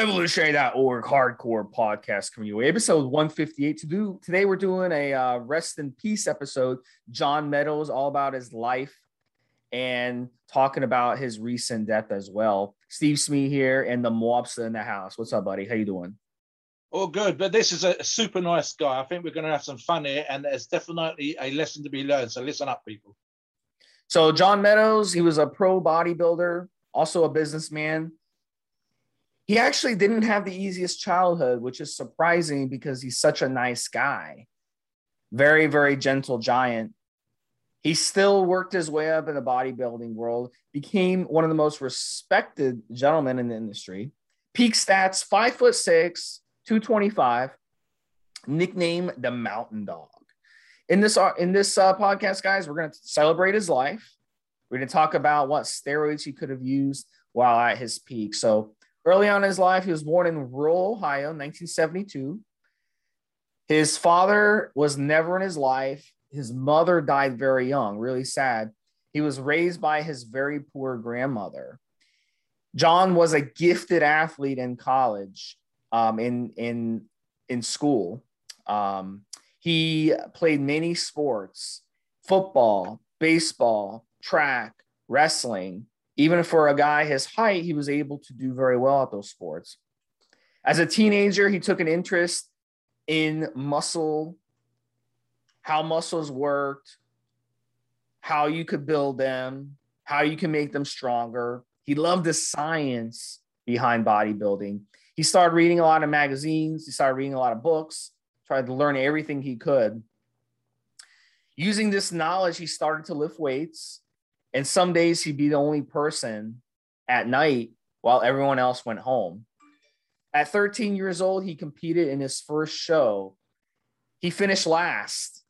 evolutionary.org hardcore podcast coming your way. Episode 158 to do today we're doing a uh, rest in peace episode. John meadows all about his life and talking about his recent death as well. Steve smee here and the mobster in the house. What's up buddy? How you doing? All good but this is a super nice guy. I think we're going to have some fun here and there's definitely a lesson to be learned so listen up people. So john meadows he was a pro bodybuilder also a businessman he actually didn't have the easiest childhood, which is surprising because he's such a nice guy. Very, very gentle giant. He still worked his way up in the bodybuilding world, became one of the most respected gentlemen in the industry. Peak stats five foot six, 225, nickname the Mountain Dog. In this, uh, in this uh, podcast, guys, we're going to celebrate his life. We're going to talk about what steroids he could have used while at his peak. So, Early on in his life, he was born in rural Ohio, in 1972. His father was never in his life. His mother died very young, really sad. He was raised by his very poor grandmother. John was a gifted athlete in college, um, in in in school. Um, he played many sports: football, baseball, track, wrestling even for a guy his height, he was able to do very well at those sports. As a teenager, he took an interest in muscle, how muscles worked, how you could build them, how you can make them stronger. He loved the science behind bodybuilding. He started reading a lot of magazines, he started reading a lot of books, tried to learn everything he could. Using this knowledge, he started to lift weights and some days he'd be the only person at night while everyone else went home. At 13 years old, he competed in his first show. He finished last,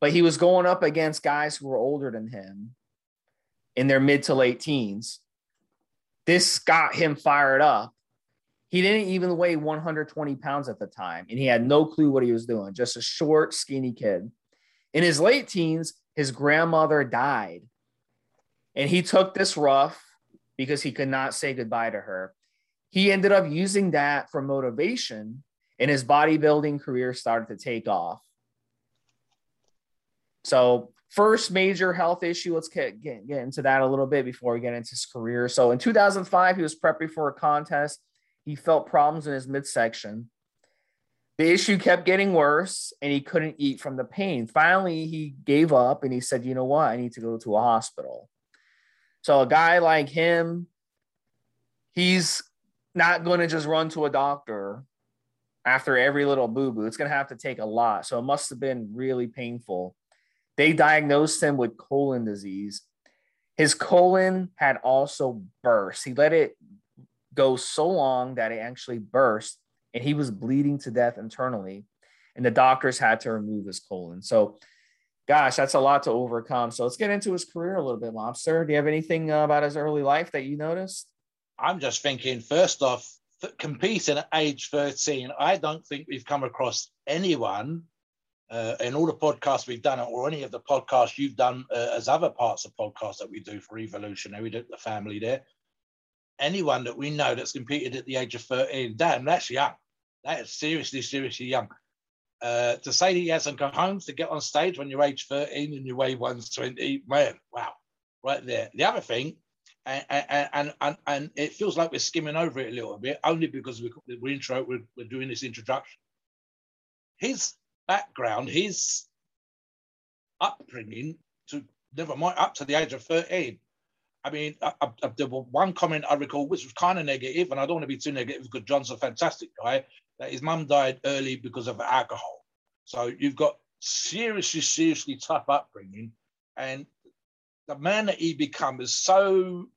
but he was going up against guys who were older than him in their mid to late teens. This got him fired up. He didn't even weigh 120 pounds at the time, and he had no clue what he was doing, just a short, skinny kid. In his late teens, his grandmother died and he took this rough because he could not say goodbye to her. He ended up using that for motivation, and his bodybuilding career started to take off. So, first major health issue, let's get, get, get into that a little bit before we get into his career. So, in 2005, he was prepping for a contest. He felt problems in his midsection. The issue kept getting worse and he couldn't eat from the pain. Finally, he gave up and he said, You know what? I need to go to a hospital. So a guy like him, he's not going to just run to a doctor after every little boo boo. It's going to have to take a lot. So it must have been really painful. They diagnosed him with colon disease. His colon had also burst. He let it go so long that it actually burst and he was bleeding to death internally. And the doctors had to remove his colon. So gosh, that's a lot to overcome. So let's get into his career a little bit, Mobster. Do you have anything uh, about his early life that you noticed? I'm just thinking, first off, competing at age 13, I don't think we've come across anyone uh, in all the podcasts we've done, or any of the podcasts you've done uh, as other parts of podcasts that we do for Evolutionary, we do the family there. Anyone that we know that's competed at the age of 13, damn, that's young. That is seriously, seriously young. Uh, to say he hasn't come home to get on stage when you're age 13 and you weigh 120, man, wow, right there. The other thing, and, and, and, and it feels like we're skimming over it a little bit, only because we, we're, intro, we're, we're doing this introduction. His background, his upbringing, to never mind up to the age of 13. I mean, I, I, was one comment I recall which was kind of negative, and I don't want to be too negative because John's a fantastic guy that his mum died early because of alcohol. So you've got seriously, seriously tough upbringing. And the man that he became is so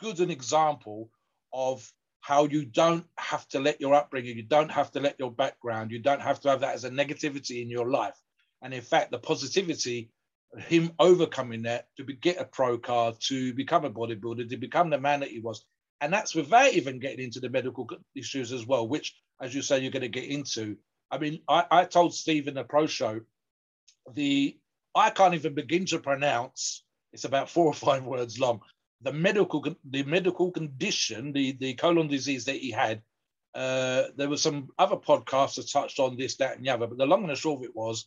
good an example of how you don't have to let your upbringing, you don't have to let your background, you don't have to have that as a negativity in your life. And in fact, the positivity, him overcoming that to be, get a pro card, to become a bodybuilder, to become the man that he was. And that's without even getting into the medical issues as well, which, as you say, you're going to get into. I mean, I, I told Steve in the pro show, the I can't even begin to pronounce. It's about four or five words long the medical the medical condition, the the colon disease that he had. Uh, there were some other podcasts that touched on this, that, and the other, but the long and the short of it was,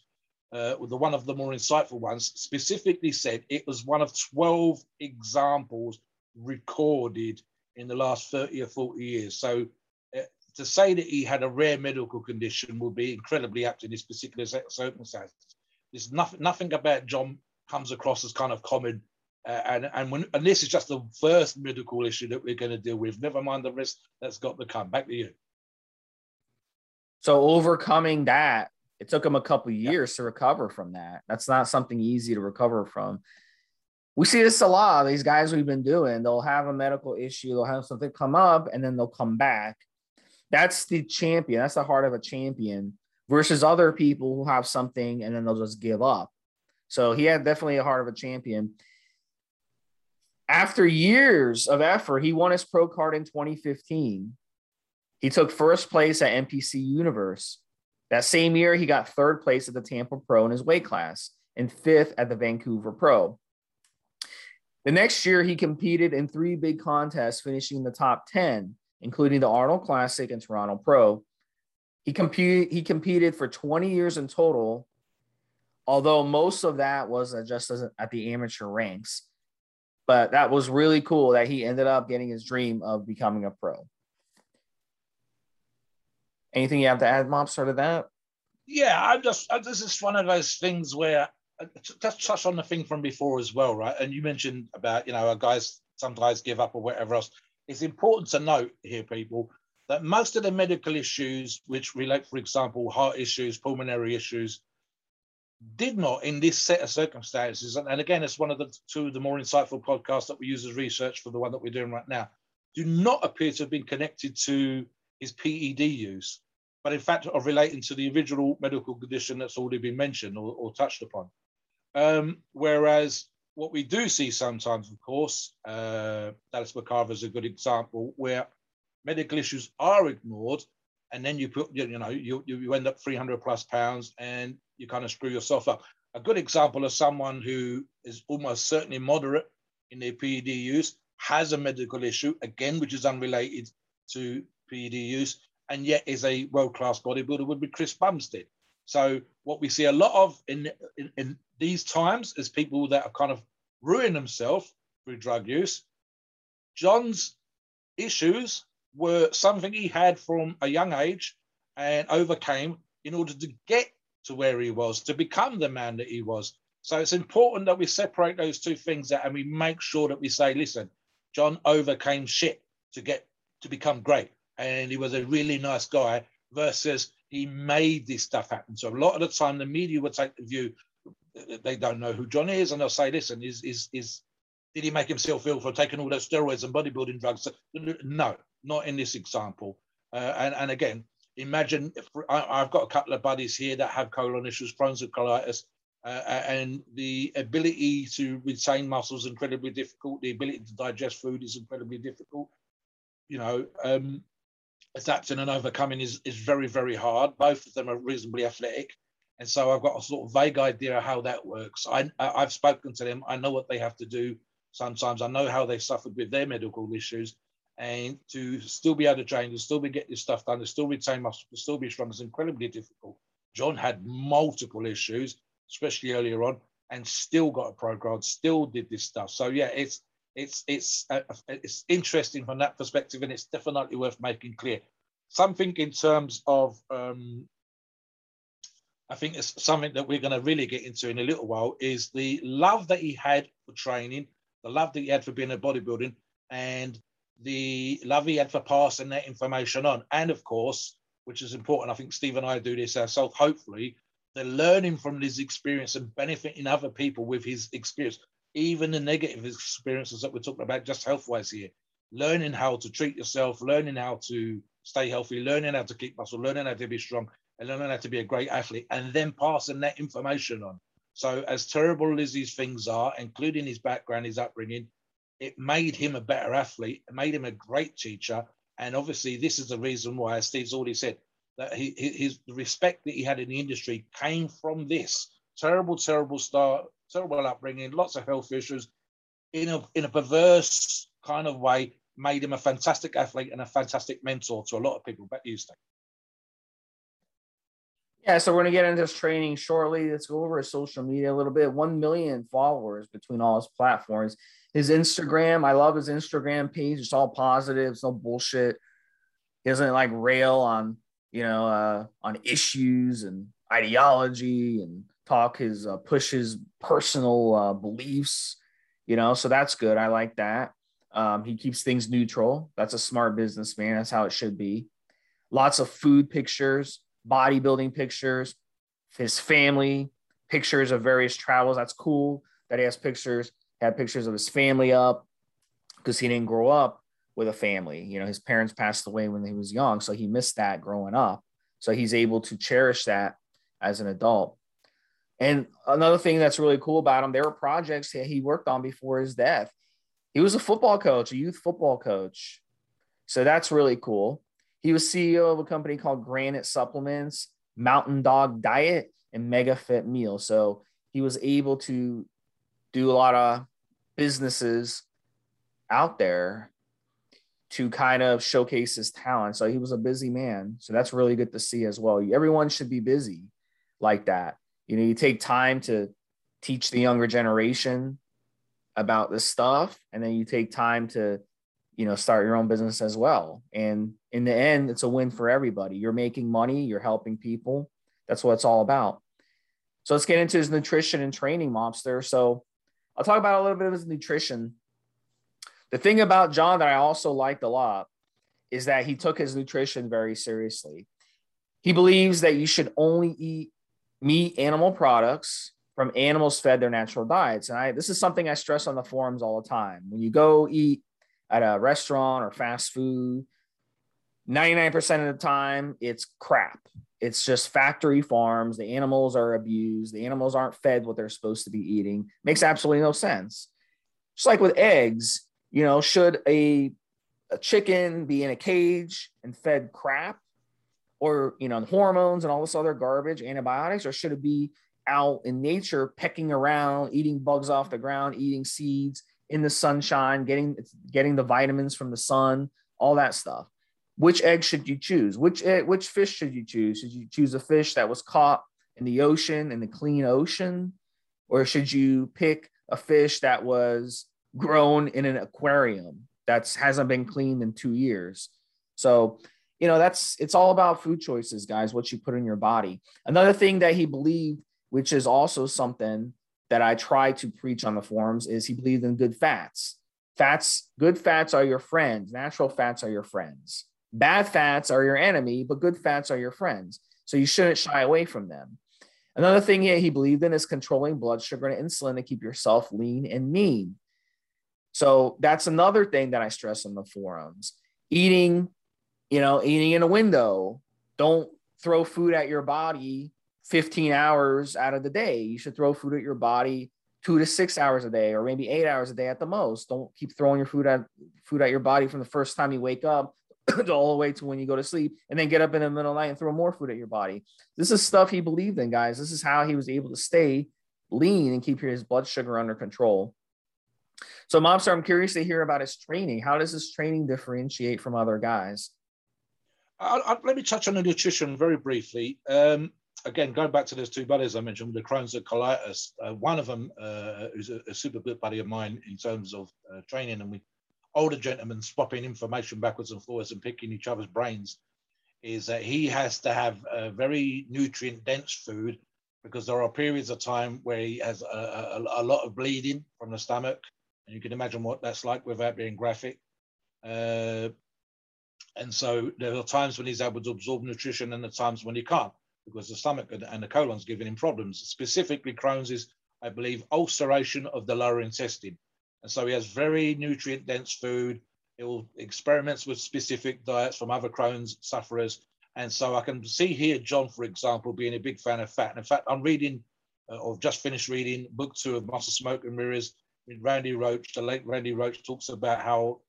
uh, the one of the more insightful ones specifically said it was one of 12 examples recorded in the last 30 or 40 years. So uh, to say that he had a rare medical condition would be incredibly apt in this particular circumstance. There's nothing, nothing about John comes across as kind of common uh, and and when and this is just the first medical issue that we're going to deal with. Never mind the rest that's got to come. Back to you. So overcoming that, it took him a couple years yeah. to recover from that. That's not something easy to recover from. We see this a lot. These guys we've been doing, they'll have a medical issue, they'll have something come up, and then they'll come back. That's the champion. That's the heart of a champion versus other people who have something and then they'll just give up. So he had definitely a heart of a champion after years of effort, he won his pro card in 2015. He took first place at NPC Universe. That same year, he got third place at the Tampa Pro in his weight class and fifth at the Vancouver Pro. The next year, he competed in three big contests, finishing in the top 10, including the Arnold Classic and Toronto Pro. He, competed, he competed for 20 years in total, although most of that was uh, just at the amateur ranks but that was really cool that he ended up getting his dream of becoming a pro. Anything you have to add, Mobster, to that? Yeah, I'm just I, this is one of those things where uh, just touch on the thing from before as well, right? And you mentioned about you know guys some guys give up or whatever else. It's important to note here, people, that most of the medical issues which relate, for example, heart issues, pulmonary issues, did not in this set of circumstances, and, and again, it's one of the two of the more insightful podcasts that we use as research for the one that we're doing right now, do not appear to have been connected to his PED use, but in fact are relating to the original medical condition that's already been mentioned or, or touched upon. Um, whereas what we do see sometimes, of course, uh, Dallas McCarver is a good example where medical issues are ignored, and then you put, you know, you, you end up 300 plus pounds and you kind of screw yourself up. A good example of someone who is almost certainly moderate in their PED use has a medical issue, again, which is unrelated to PED use, and yet is a world-class bodybuilder would be Chris Bumstead. So what we see a lot of in, in, in these times is people that are kind of ruin themselves through drug use. John's issues were something he had from a young age and overcame in order to get to where he was, to become the man that he was. So it's important that we separate those two things out and we make sure that we say, listen, John overcame shit to get to become great. And he was a really nice guy versus he made this stuff happen. So a lot of the time the media would take the view they don't know who John is, and they'll say, listen, is is is did he make himself ill for taking all those steroids and bodybuilding drugs? No, not in this example. Uh, and, and again, imagine if, I, have got a couple of buddies here that have colon issues, Crohn's and colitis, uh, and the ability to retain muscles is incredibly difficult. The ability to digest food is incredibly difficult. You know, um, adapting and overcoming is, is very, very hard. Both of them are reasonably athletic. And so I've got a sort of vague idea of how that works. I, I've spoken to them. I know what they have to do. Sometimes I know how they suffered with their medical issues and to still be able to train, to still be get this stuff done, to still retain muscle, to still be strong is incredibly difficult. John had multiple issues, especially earlier on, and still got a pro card, still did this stuff. So yeah, it's it's it's uh, it's interesting from that perspective, and it's definitely worth making clear. Something in terms of um, I think it's something that we're going to really get into in a little while is the love that he had for training, the love that he had for being a bodybuilding, and the love he had for passing that information on. And of course, which is important, I think Steve and I do this ourselves, hopefully, the learning from his experience and benefiting other people with his experience, even the negative experiences that we're talking about, just health wise here. learning how to treat yourself, learning how to stay healthy, learning how to keep muscle, learning how to be strong, and learning how to be a great athlete, and then passing that information on. So, as terrible as these things are, including his background, his upbringing, it made him a better athlete, it made him a great teacher. And obviously, this is the reason why, as Steve's already said, that he, his respect that he had in the industry came from this terrible, terrible start, terrible upbringing, lots of health issues, in a in a perverse kind of way, made him a fantastic athlete and a fantastic mentor to a lot of people. Back to you. Yeah, so we're gonna get into this training shortly. Let's go over his social media a little bit. One million followers between all his platforms. His Instagram, I love his Instagram page. It's all positive, it's no bullshit. He doesn't like rail on, you know, uh, on issues and ideology and talk his uh, push his personal uh, beliefs. You know, so that's good. I like that. Um, he keeps things neutral. That's a smart businessman. That's how it should be. Lots of food pictures bodybuilding pictures, his family, pictures of various travels. That's cool that he has pictures, had pictures of his family up because he didn't grow up with a family. You know, his parents passed away when he was young, so he missed that growing up. So he's able to cherish that as an adult. And another thing that's really cool about him, there were projects that he worked on before his death. He was a football coach, a youth football coach. So that's really cool. He was CEO of a company called Granite Supplements, Mountain Dog Diet, and Mega Fit Meal. So he was able to do a lot of businesses out there to kind of showcase his talent. So he was a busy man. So that's really good to see as well. Everyone should be busy like that. You know, you take time to teach the younger generation about this stuff, and then you take time to you know start your own business as well. And in the end it's a win for everybody. You're making money you're helping people. That's what it's all about. So let's get into his nutrition and training mobster. So i'll talk about a little bit of his nutrition. The thing about john that i also liked a lot is that he took his nutrition very seriously. He believes that you should only eat meat animal products from animals fed their natural diets and i this is something i stress on the forums all the time when you go eat at a restaurant or fast food, 99% of the time it's crap. It's just factory farms. The animals are abused. The animals aren't fed what they're supposed to be eating. Makes absolutely no sense. Just like with eggs, you know, should a, a chicken be in a cage and fed crap or, you know, hormones and all this other garbage, antibiotics, or should it be out in nature pecking around, eating bugs off the ground, eating seeds, in the sunshine, getting getting the vitamins from the sun, all that stuff. Which egg should you choose? Which egg, which fish should you choose? Should you choose a fish that was caught in the ocean in the clean ocean, or should you pick a fish that was grown in an aquarium that hasn't been cleaned in two years? So you know that's it's all about food choices guys what you put in your body another thing that he believed which is also something that I try to preach on the forums is he believed in good fats. Fats, good fats are your friends. Natural fats are your friends. Bad fats are your enemy, but good fats are your friends. So you shouldn't shy away from them. Another thing he, he believed in is controlling blood sugar and insulin to keep yourself lean and mean. So that's another thing that I stress on the forums. Eating, you know, eating in a window. Don't throw food at your body 15 hours out of the day. You should throw food at your body two to six hours a day, or maybe eight hours a day at the most. Don't keep throwing your food at food at your body from the first time you wake up all the way to when you go to sleep, and then get up in the middle of the night and throw more food at your body. This is stuff he believed in, guys. This is how he was able to stay lean and keep his blood sugar under control. So, Mobster, I'm curious to hear about his training. How does his training differentiate from other guys? I'll, I'll, let me touch on the nutrition very briefly. Um, again, going back to those two buddies I mentioned, the Crohn's and colitis, uh, one of them uh, who's a, a, super good buddy of mine in terms of uh, training, and we older gentlemen swapping information backwards and forwards and picking each other's brains, is that he has to have a very nutrient dense food because there are periods of time where he has a, a, a lot of bleeding from the stomach, and you can imagine what that's like without being graphic. Uh, and so there are times when he's able to absorb nutrition and the times when he can't because the stomach and the colon's giving him problems. Specifically, Crohn's is, I believe, ulceration of the lower intestine. And so he has very nutrient dense food. He'll experiments with specific diets from other Crohn's sufferers. And so I can see here John, for example, being a big fan of fat. And in fact, I'm reading uh, or just finished reading book two of Muscle Smoke and Mirrors. Randy Roach, the late Randy Roach, talks about how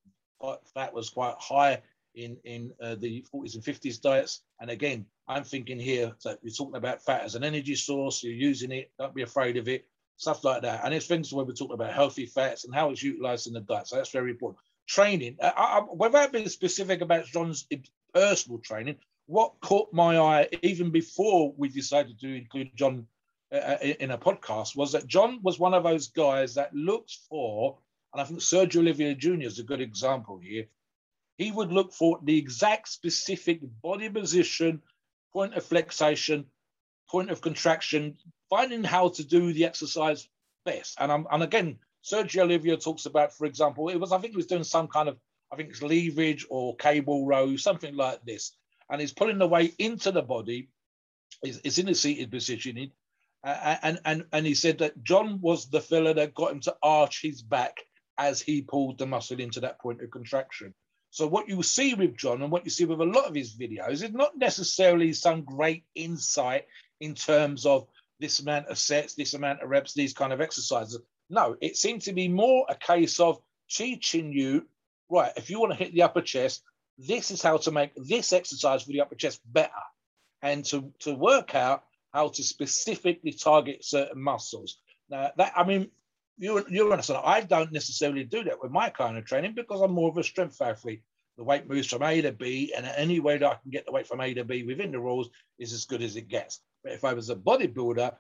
fat was quite high in in uh, the 40s and 50s diets. And again, I'm thinking here that you're talking about fat as an energy source. You're using it. Don't be afraid of it. Stuff like that. And it's things where we're talking about healthy fats and how it's utilized in the diet. So that's very important. Training. I, I, without being specific about John's personal training, what caught my eye even before we decided to include John uh, uh in a podcast was that John was one of those guys that looks for, and I think Sergio Oliva Jr. is a good example here he would look for the exact specific body position, point of flexation, point of contraction, finding how to do the exercise best. And, I'm, and again, Sergio Oliva talks about, for example, it was, I think he was doing some kind of, I think it's leverage or cable row, something like this. And he's pulling the weight into the body. It's in a seated position. Uh, and, and, and he said that John was the fella that got him to arch his back as he pulled the muscle into that point of contraction. So what you see with John and what you see with a lot of his videos is not necessarily some great insight in terms of this amount of sets, this amount of reps, these kind of exercises. No, it seems to be more a case of teaching you, right, if you want to hit the upper chest, this is how to make this exercise for the upper chest better. And to, to work out how to specifically target certain muscles. Now that I mean, you you understand. I don't necessarily do that with my kind of training because I'm more of a strength athlete. The weight moves from A to B, and any way that I can get the weight from A to B within the rules is as good as it gets. But if I was a bodybuilder,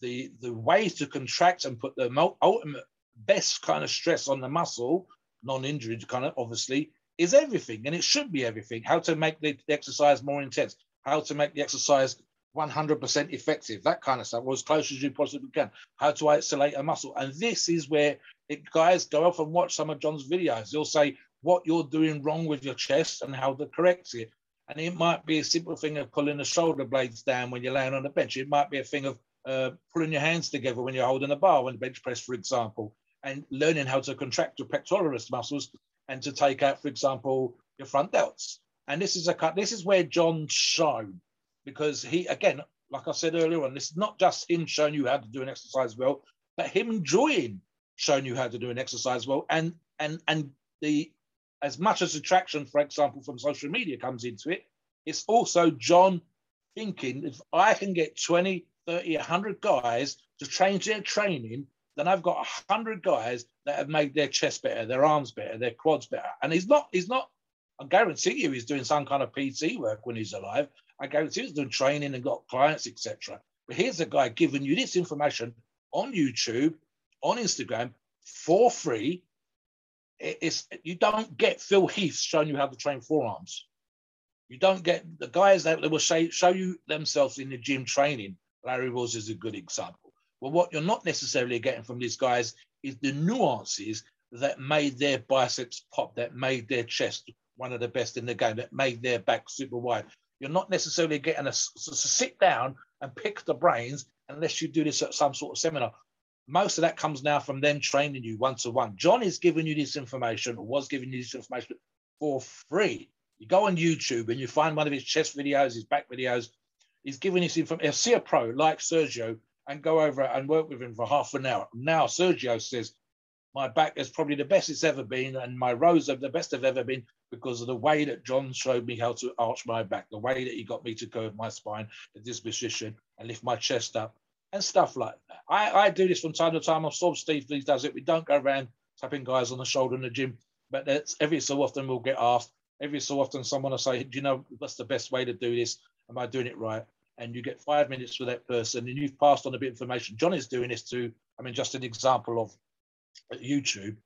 the the way to contract and put the ultimate best kind of stress on the muscle, non-injured kind of obviously, is everything, and it should be everything. How to make the exercise more intense, how to make the exercise 100% effective, that kind of stuff, or as close as you possibly can. How to isolate a muscle. And this is where it, guys go off and watch some of John's videos. He'll say what you're doing wrong with your chest and how to correct it. And it might be a simple thing of pulling the shoulder blades down when you're laying on the bench. It might be a thing of uh, pulling your hands together when you're holding a bar when the bench press, for example, and learning how to contract your pectoralis muscles and to take out, for example, your front delts. And this is a cut. this is where John shown because he, again, like I said earlier on, it's not just him showing you how to do an exercise well, but him enjoying showing you how to do an exercise well. And and and the as much as attraction, for example, from social media comes into it, it's also John thinking if I can get 20, 30, 100 guys to change their training, then I've got 100 guys that have made their chest better, their arms better, their quads better. And he's not, he's not, I guarantee you he's doing some kind of PT work when he's alive. I guarantee he's doing training and got clients, etc. But here's a guy giving you this information on YouTube, on Instagram for free. It's you don't get Phil Heath showing you how to train forearms. You don't get the guys that will say, show you themselves in the gym training. Larry Wheels is a good example. Well, what you're not necessarily getting from these guys is the nuances that made their biceps pop, that made their chest one of the best in the game, that made their back super wide, you're not necessarily getting a to sit down and pick the brains unless you do this at some sort of seminar. Most of that comes now from them training you one to one. John is giving you this information, or was giving you this information for free. You go on YouTube and you find one of his chest videos, his back videos. He's giving this information. See a pro like Sergio and go over and work with him for half an hour. Now Sergio says, my back is probably the best it's ever been, and my rows are the best they've ever been because of the way that John showed me how to arch my back, the way that he got me to curve my spine in this position and lift my chest up and stuff like that. I, I do this from time to time. I saw Steve Lee does it. We don't go around tapping guys on the shoulder in the gym, but that's every so often we'll get asked. Every so often someone will say, Do you know what's the best way to do this? Am I doing it right? And you get five minutes with that person and you've passed on a bit of information. John is doing this too. I mean, just an example of YouTube,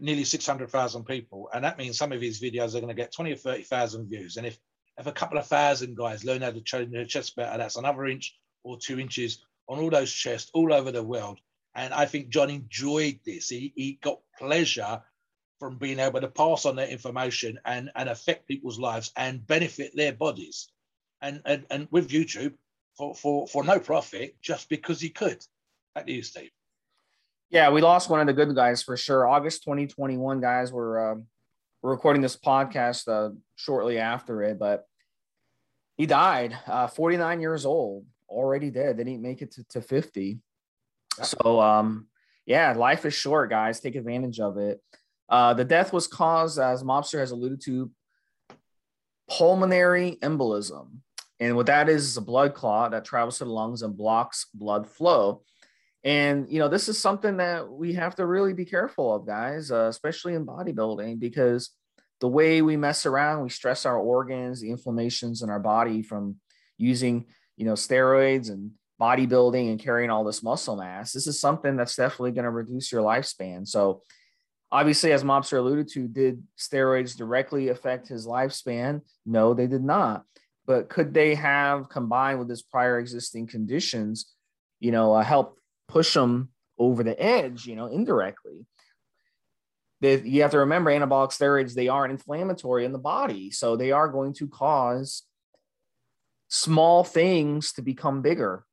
nearly 600,000 people. And that means some of his videos are going to get 20 or 30,000 views. And if, if a couple of thousand guys learn how to train their chest better, that's another inch or two inches on all those chests all over the world. And I think John enjoyed this. He, he got pleasure from being able to pass on that information and, and affect people's lives and benefit their bodies. And, and, and with YouTube, for, for, for no profit, just because he could. Back to you, Steve. Yeah, we lost one of the good guys for sure. August 2021 guys were um, we're recording this podcast uh, shortly after it, but he died, uh, 49 years old, already dead. Didn't make it to, to 50. So, um, yeah, life is short, guys. Take advantage of it. Uh, the death was caused, as Mobster has alluded to, pulmonary embolism. And what that is is a blood clot that travels to the lungs and blocks blood flow. And, you know, this is something that we have to really be careful of, guys, uh, especially in bodybuilding, because the way we mess around, we stress our organs, the inflammations in our body from using, you know, steroids and bodybuilding and carrying all this muscle mass. This is something that's definitely going to reduce your lifespan. So, obviously, as Mobster alluded to, did steroids directly affect his lifespan? No, they did not. But could they have combined with his prior existing conditions, you know, uh, help push them over the edge, you know, indirectly. They, you have to remember anabolic steroids, they are inflammatory in the body. So they are going to cause small things to become bigger.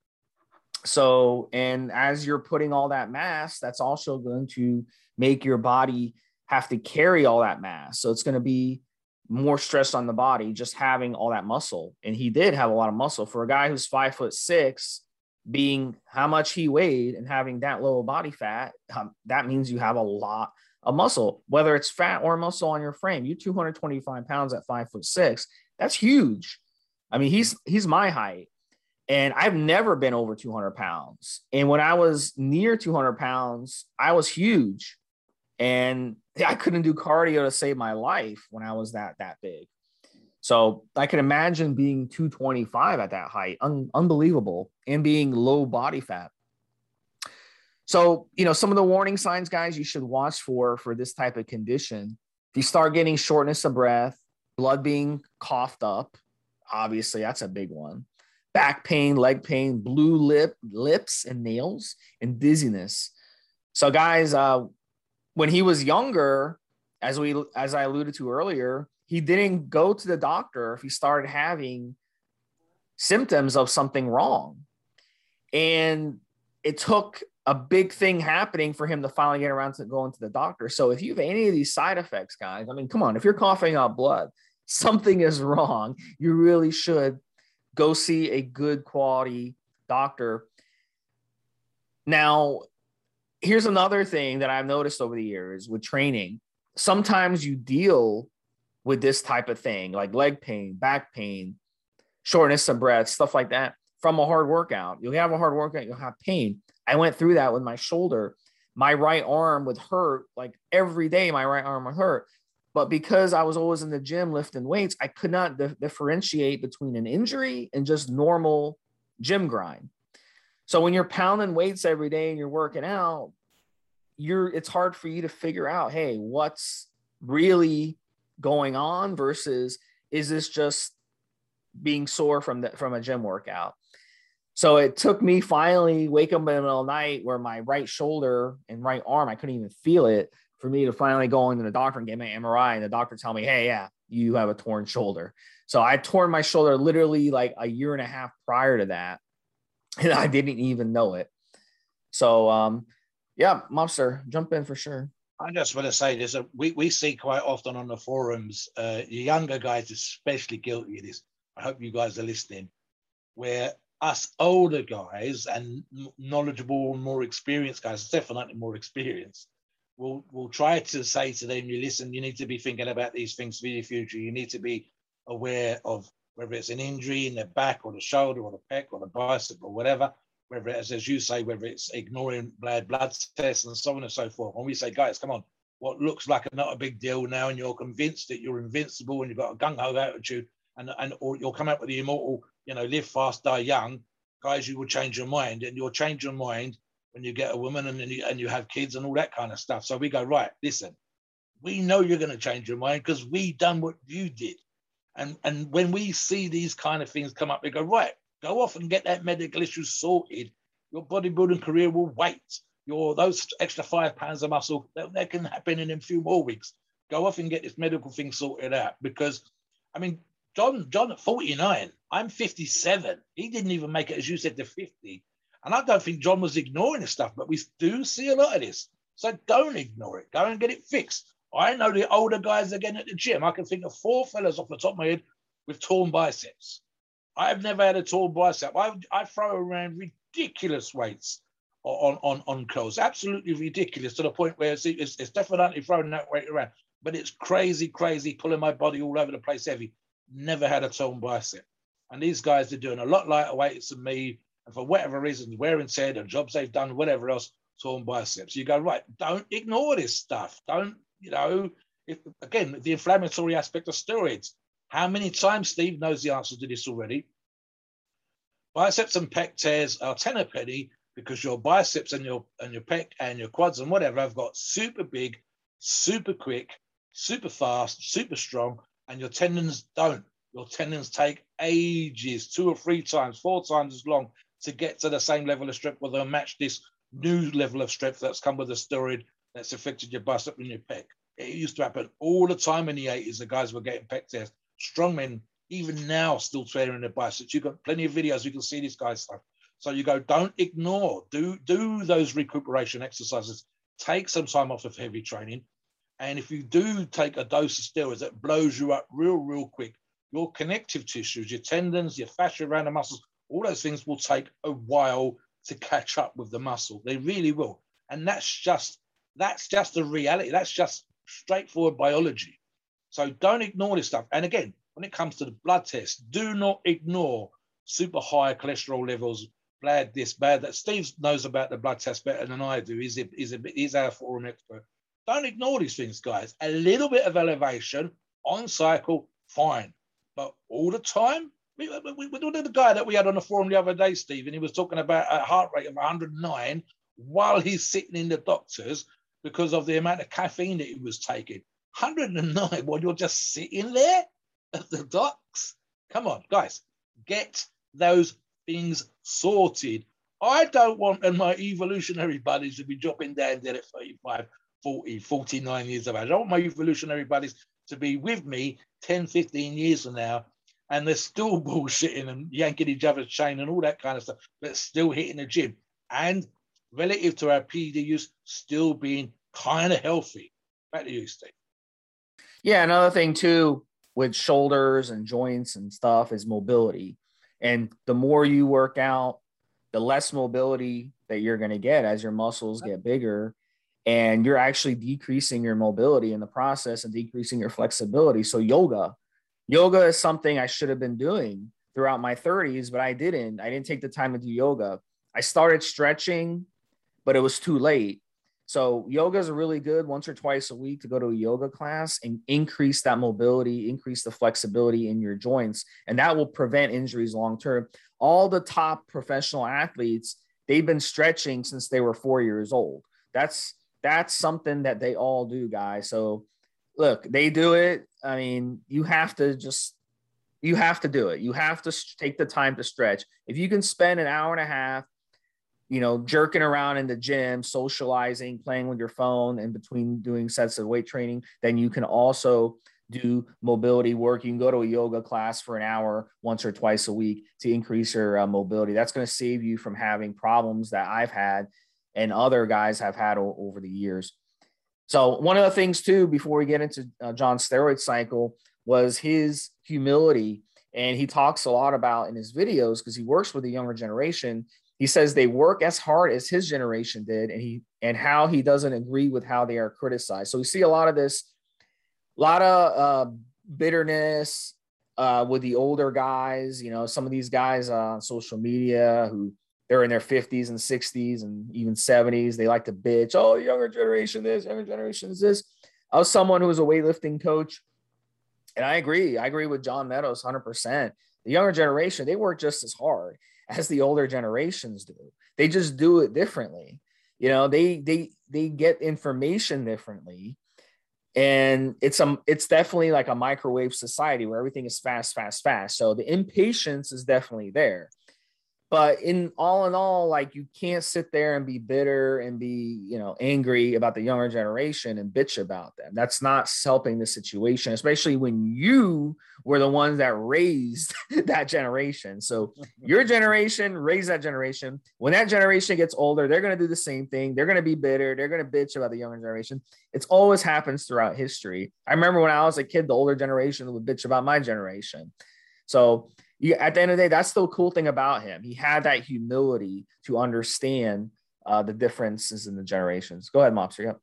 So, and as you're putting all that mass, that's also going to make your body have to carry all that mass. So it's going to be more stress on the body just having all that muscle. And he did have a lot of muscle for a guy who's five foot six being how much he weighed and having that low body fat, um, that means you have a lot of muscle, whether it's fat or muscle on your frame. You're 225 pounds at five foot six. That's huge. I mean, he's he's my height, and I've never been over 200 pounds. And when I was near 200 pounds, I was huge, and I couldn't do cardio to save my life when I was that that big. So I can imagine being 225 at that height, Un- unbelievable, and being low body fat. So, you know, some of the warning signs, guys, you should watch for for this type of condition. If you start getting shortness of breath, blood being coughed up, obviously that's a big one. Back pain, leg pain, blue lip, lips and nails, and dizziness. So, guys, uh, when he was younger, as we as I alluded to earlier, he didn't go to the doctor if he started having symptoms of something wrong. And it took a big thing happening for him to finally get around to going to the doctor. So if you have any of these side effects, guys, I mean, come on, if you're coughing out blood, something is wrong. You really should go see a good quality doctor. Now, here's another thing that I've noticed over the years with training. Sometimes you deal with this type of thing, like leg pain, back pain, shortness of breath, stuff like that from a hard workout. You'll have a hard workout, you'll have pain. I went through that with my shoulder. My right arm would hurt like every day, my right arm would hurt. But because I was always in the gym lifting weights, I could not di- differentiate between an injury and just normal gym grind. So when you're pounding weights every day and you're working out, you're it's hard for you to figure out, hey, what's really going on versus is this just being sore from the, from a gym workout? So it took me finally wake up in the middle of the night where my right shoulder and right arm, I couldn't even feel it for me to finally go into the doctor and get my MRI. And the doctor tell me, Hey, yeah, you have a torn shoulder. So I torn my shoulder literally like a year and a half prior to that. And I didn't even know it. So, um, yeah, Mobster, jump in for sure. I just want to say this: we, we see quite often on the forums, uh, younger guys especially guilty of this. I hope you guys are listening, where us older guys and knowledgeable, more experienced guys, definitely more experienced, will will try to say to them, "You listen, you need to be thinking about these things for your future. You need to be aware of whether it's an injury in the back or the shoulder or the pec or the bicep or whatever." Whether it's, as you say, whether it's ignoring blood, blood tests and so on and so forth. When we say, guys, come on, what looks like a, not a big deal now, and you're convinced that you're invincible and you've got a gung ho attitude, and, and or you'll come out with the immortal, you know, live fast, die young, guys, you will change your mind, and you'll change your mind when you get a woman and you, and you have kids and all that kind of stuff. So we go, right, listen, we know you're going to change your mind because we done what you did. And, and when we see these kind of things come up, we go, right, Go off and get that medical issue sorted. Your bodybuilding career will wait. Your those extra five pounds of muscle that, that can happen in a few more weeks. Go off and get this medical thing sorted out because, I mean, John John at 49, I'm 57. He didn't even make it, as you said, to 50. And I don't think John was ignoring this stuff, but we do see a lot of this. So don't ignore it. Go and get it fixed. I know the older guys again at the gym. I can think of four fellas off the top of my head with torn biceps. I've never had a torn bicep. I, I throw around ridiculous weights on, on, on curls, absolutely ridiculous to the point where it's, it's, it's definitely throwing that weight around. But it's crazy, crazy, pulling my body all over the place heavy. Never had a torn bicep. And these guys are doing a lot lighter weights than me. And for whatever reason, wearing said and jobs they've done, whatever else, torn biceps. You go, right, don't ignore this stuff. Don't, you know, if, again, the inflammatory aspect of steroids. How many times Steve knows the answer to this already? Biceps and pec tears are ten penny because your biceps and your and your pec and your quads and whatever have got super big, super quick, super fast, super strong, and your tendons don't. Your tendons take ages, two or three times, four times as long to get to the same level of strength where they'll match this new level of strength that's come with the steroid that's affected your bicep and your pec. It used to happen all the time in the 80s. The guys were getting pec tears. Strongmen, even now, still tearing their biceps. You've got plenty of videos. You can see this guy's stuff. So you go, don't ignore, do, do those recuperation exercises. Take some time off of heavy training. And if you do take a dose of steroids that blows you up real, real quick, your connective tissues, your tendons, your fascia around the muscles, all those things will take a while to catch up with the muscle. They really will. And that's just that's just a reality. That's just straightforward biology. So don't ignore this stuff. And again, when it comes to the blood test, do not ignore super high cholesterol levels, bad this, bad that. Steve knows about the blood test better than I do. He's, a, he's, a, he's our forum expert. Don't ignore these things, guys. A little bit of elevation on cycle, fine. But all the time, we, we, we, the guy that we had on the forum the other day, Steve, and he was talking about a heart rate of 109 while he's sitting in the doctors because of the amount of caffeine that he was taking. 109 while you're just sitting there at the docks. Come on, guys, get those things sorted. I don't want and my evolutionary buddies to be dropping down dead at 35, 40, 49 years of age. I want my evolutionary buddies to be with me 10, 15 years from now, and they're still bullshitting and yanking each other's chain and all that kind of stuff, but still hitting the gym. And relative to our PD use, still being kind of healthy. Back to you, Steve. Yeah, another thing too with shoulders and joints and stuff is mobility. And the more you work out, the less mobility that you're going to get as your muscles get bigger. And you're actually decreasing your mobility in the process and decreasing your flexibility. So, yoga, yoga is something I should have been doing throughout my 30s, but I didn't. I didn't take the time to do yoga. I started stretching, but it was too late. So yoga is really good once or twice a week to go to a yoga class and increase that mobility, increase the flexibility in your joints, and that will prevent injuries long term. All the top professional athletes, they've been stretching since they were 4 years old. That's that's something that they all do, guys. So look, they do it. I mean, you have to just you have to do it. You have to take the time to stretch. If you can spend an hour and a half you know, jerking around in the gym, socializing, playing with your phone in between doing sets of weight training, then you can also do mobility work. You can go to a yoga class for an hour once or twice a week to increase your uh, mobility. That's going to save you from having problems that I've had and other guys have had o- over the years. So, one of the things, too, before we get into uh, John's steroid cycle, was his humility. And he talks a lot about in his videos because he works with the younger generation he says they work as hard as his generation did, and he and how he doesn't agree with how they are criticized. So we see a lot of this, a lot of uh, bitterness uh, with the older guys. You know, some of these guys on social media who they're in their 50s and 60s and even 70s. They like to bitch, oh, younger generation this, younger generation is this. I was someone who was a weightlifting coach, and I agree. I agree with John Meadows 100%. The younger generation, they work just as hard as the older generations do. They just do it differently. You know, they they they get information differently. And it's um it's definitely like a microwave society where everything is fast, fast, fast. So the impatience is definitely there. But in all in all like you can't sit there and be bitter and be you know angry about the younger generation and bitch about them. That's not helping the situation especially when you were the ones that raised that generation. So your generation raised that generation. When that generation gets older they're going to do the same thing. They're going to be bitter. They're going to bitch about the younger generation. It's always happens throughout history. I remember when i was a kid the older generation would bitch about my generation. So you, at the end of the day, that's the cool thing about him. He had that humility to understand uh, the differences in the generations. Go ahead, Mobster. Yep.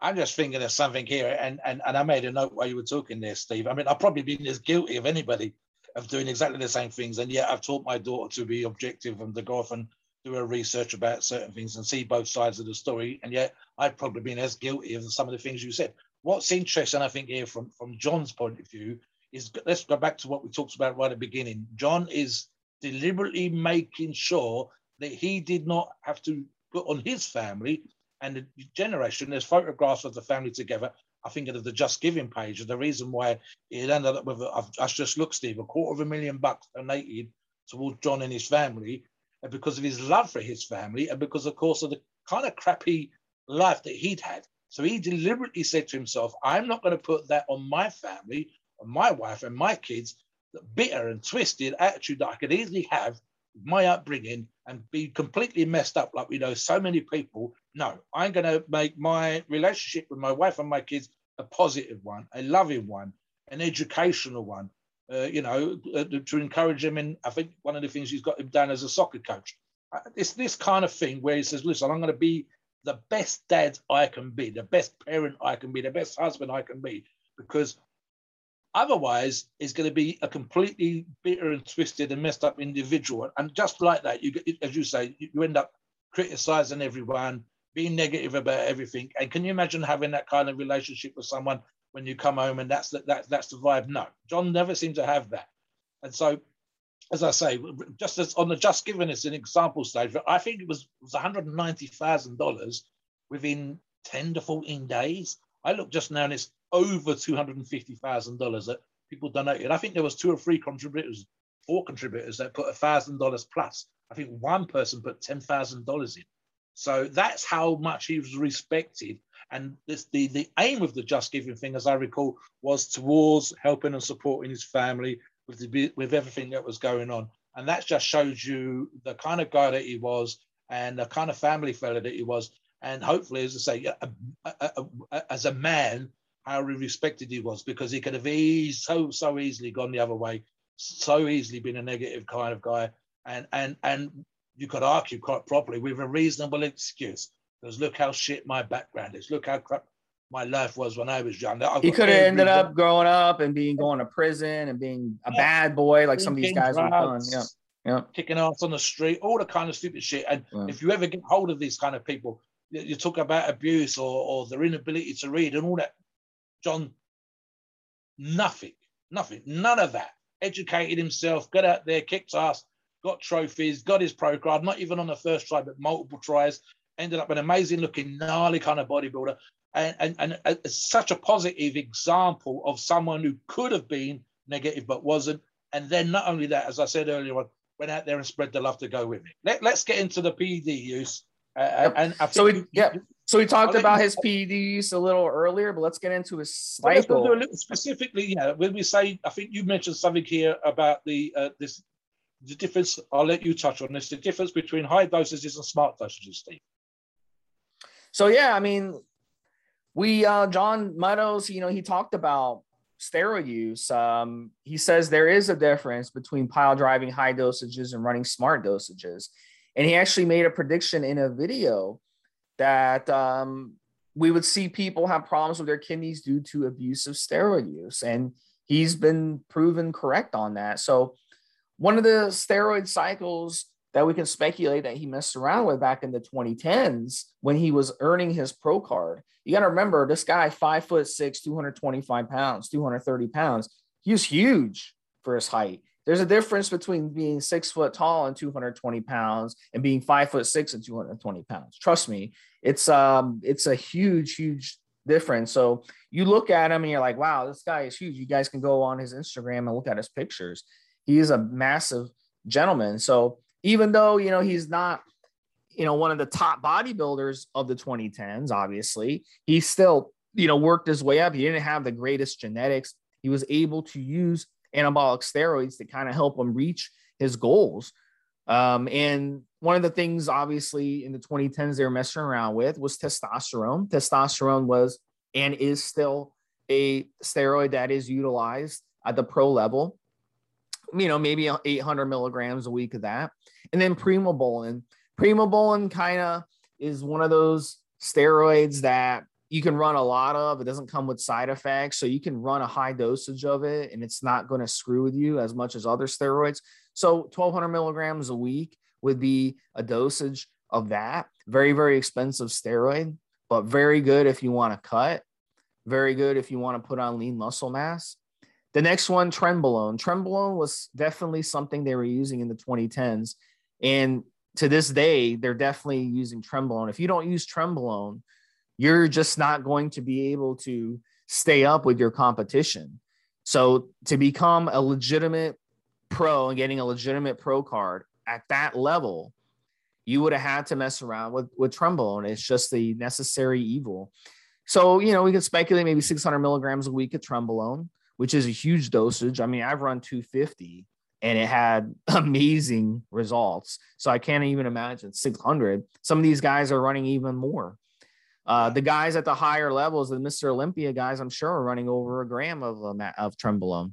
I'm just thinking of something here, and, and and I made a note while you were talking there, Steve. I mean, I've probably been as guilty of anybody of doing exactly the same things, and yet I've taught my daughter to be objective and to go off and do her research about certain things and see both sides of the story, and yet I've probably been as guilty of some of the things you said. What's interesting, I think, here from from John's point of view is let's go back to what we talked about right at the beginning. John is deliberately making sure that he did not have to put on his family and the generation. There's photographs of the family together. I think of the Just Giving page. The reason why it ended up with, I've, I've just looked, Steve, a quarter of a million bucks donated towards John and his family, because of his love for his family, and because, of course, of the kind of crappy life that he'd had. So he deliberately said to himself, I'm not going to put that on my family my wife and my kids the bitter and twisted attitude that I could easily have my upbringing and be completely messed up like we know so many people. No, I'm going to make my relationship with my wife and my kids a positive one, a loving one, an educational one. Uh, you know, uh, to encourage him. And I think one of the things he's got him down as a soccer coach. Uh, it's this kind of thing where he says, "Listen, I'm going to be the best dad I can be, the best parent I can be, the best husband I can be, because Otherwise, is going to be a completely bitter and twisted and messed up individual. And just like that, you as you say, you end up criticizing everyone, being negative about everything. And can you imagine having that kind of relationship with someone when you come home and that's the, that, that's the vibe? No, John never seemed to have that. And so, as I say, just as on the just giving us an example stage, I think it was, was $190,000 within 10 to 14 days. I looked just now and it's over $250,000 that people donated. I think there was two or three contributors, four contributors that put $1,000 plus. I think one person put $10,000 in. So that's how much he was respected. And this, the, the aim of the Just Giving thing, as I recall, was towards helping and supporting his family with, the, with everything that was going on. And that just shows you the kind of guy that he was and the kind of family fellow that he was. And hopefully, as I say, a, a, a, as a man, how respected he was because he could have easy, so so easily gone the other way, so easily been a negative kind of guy, and and and you could argue quite properly with a reasonable excuse because look how shit my background is, look how crap my life was when I was young. I've he could have ended up growing up and being going to prison and being a yeah. bad boy like some of these guys have done. Yeah. Yeah. Kicking ass on the street, all the kind of stupid shit. And yeah. if you ever get hold of these kind of people, you talk about abuse or, or their inability to read and all that John, nothing, nothing, none of that. Educated himself, got out there, kicked ass, got trophies, got his pro card, not even on the first try, but multiple tries. Ended up an amazing looking, gnarly kind of bodybuilder. And, and, and it's such a positive example of someone who could have been negative but wasn't. And then not only that, as I said earlier on, went out there and spread the love to go with it. Let, us get into the PED use. Uh, yep. And so we, yeah. So we talked about his PEDs a little earlier, but let's get into his cycle. Well, specifically, yeah. When we say, I think you mentioned something here about the uh, this the difference. I'll let you touch on this. The difference between high dosages and smart dosages, Steve. So yeah, I mean, we uh, John Meadows, you know, he talked about steroid use. Um, he says there is a difference between pile driving high dosages and running smart dosages, and he actually made a prediction in a video that um, we would see people have problems with their kidneys due to abusive steroid use. And he's been proven correct on that. So, one of the steroid cycles that we can speculate that he messed around with back in the 2010s when he was earning his pro card. You got to remember this guy, five foot six, 225 pounds, 230 pounds. He was huge for his height. There's a difference between being six foot tall and 220 pounds and being five foot six and 220 pounds. Trust me, it's um it's a huge, huge difference. So you look at him and you're like, wow, this guy is huge. You guys can go on his Instagram and look at his pictures. He is a massive gentleman. So even though you know he's not you know one of the top bodybuilders of the 2010s obviously he still you know worked his way up he didn't have the greatest genetics he was able to use anabolic steroids to kind of help him reach his goals. Um, and one of the things obviously in the 2010s they were messing around with was testosterone. Testosterone was and is still a steroid that is utilized at the pro level. You know maybe 800 milligrams a week of that. And then primobolan. Primobolan kind of is one of those steroids that you can run a lot of. It doesn't come with side effects. So you can run a high dosage of it and it's not going to screw with you as much as other steroids. So 1200 milligrams a week would be a dosage of that. Very, very expensive steroid, but very good if you want to cut. Very good if you want to put on lean muscle mass. The next one, trenbolone. Trenbolone was definitely something they were using in the 2010s. And to this day, they're definitely using Trenbolone. If you don't use Trenbolone, you're just not going to be able to stay up with your competition. So to become a legitimate pro and getting a legitimate pro card at that level, you would have had to mess around with with Trenbolone. It's just the necessary evil. So you know we could speculate maybe 600 milligrams a week of Trenbolone, which is a huge dosage. I mean, I've run 250 and it had amazing results. So I can't even imagine 600. Some of these guys are running even more. Uh, the guys at the higher levels, the Mr. Olympia guys, I'm sure are running over a gram of um, of Trenbolone.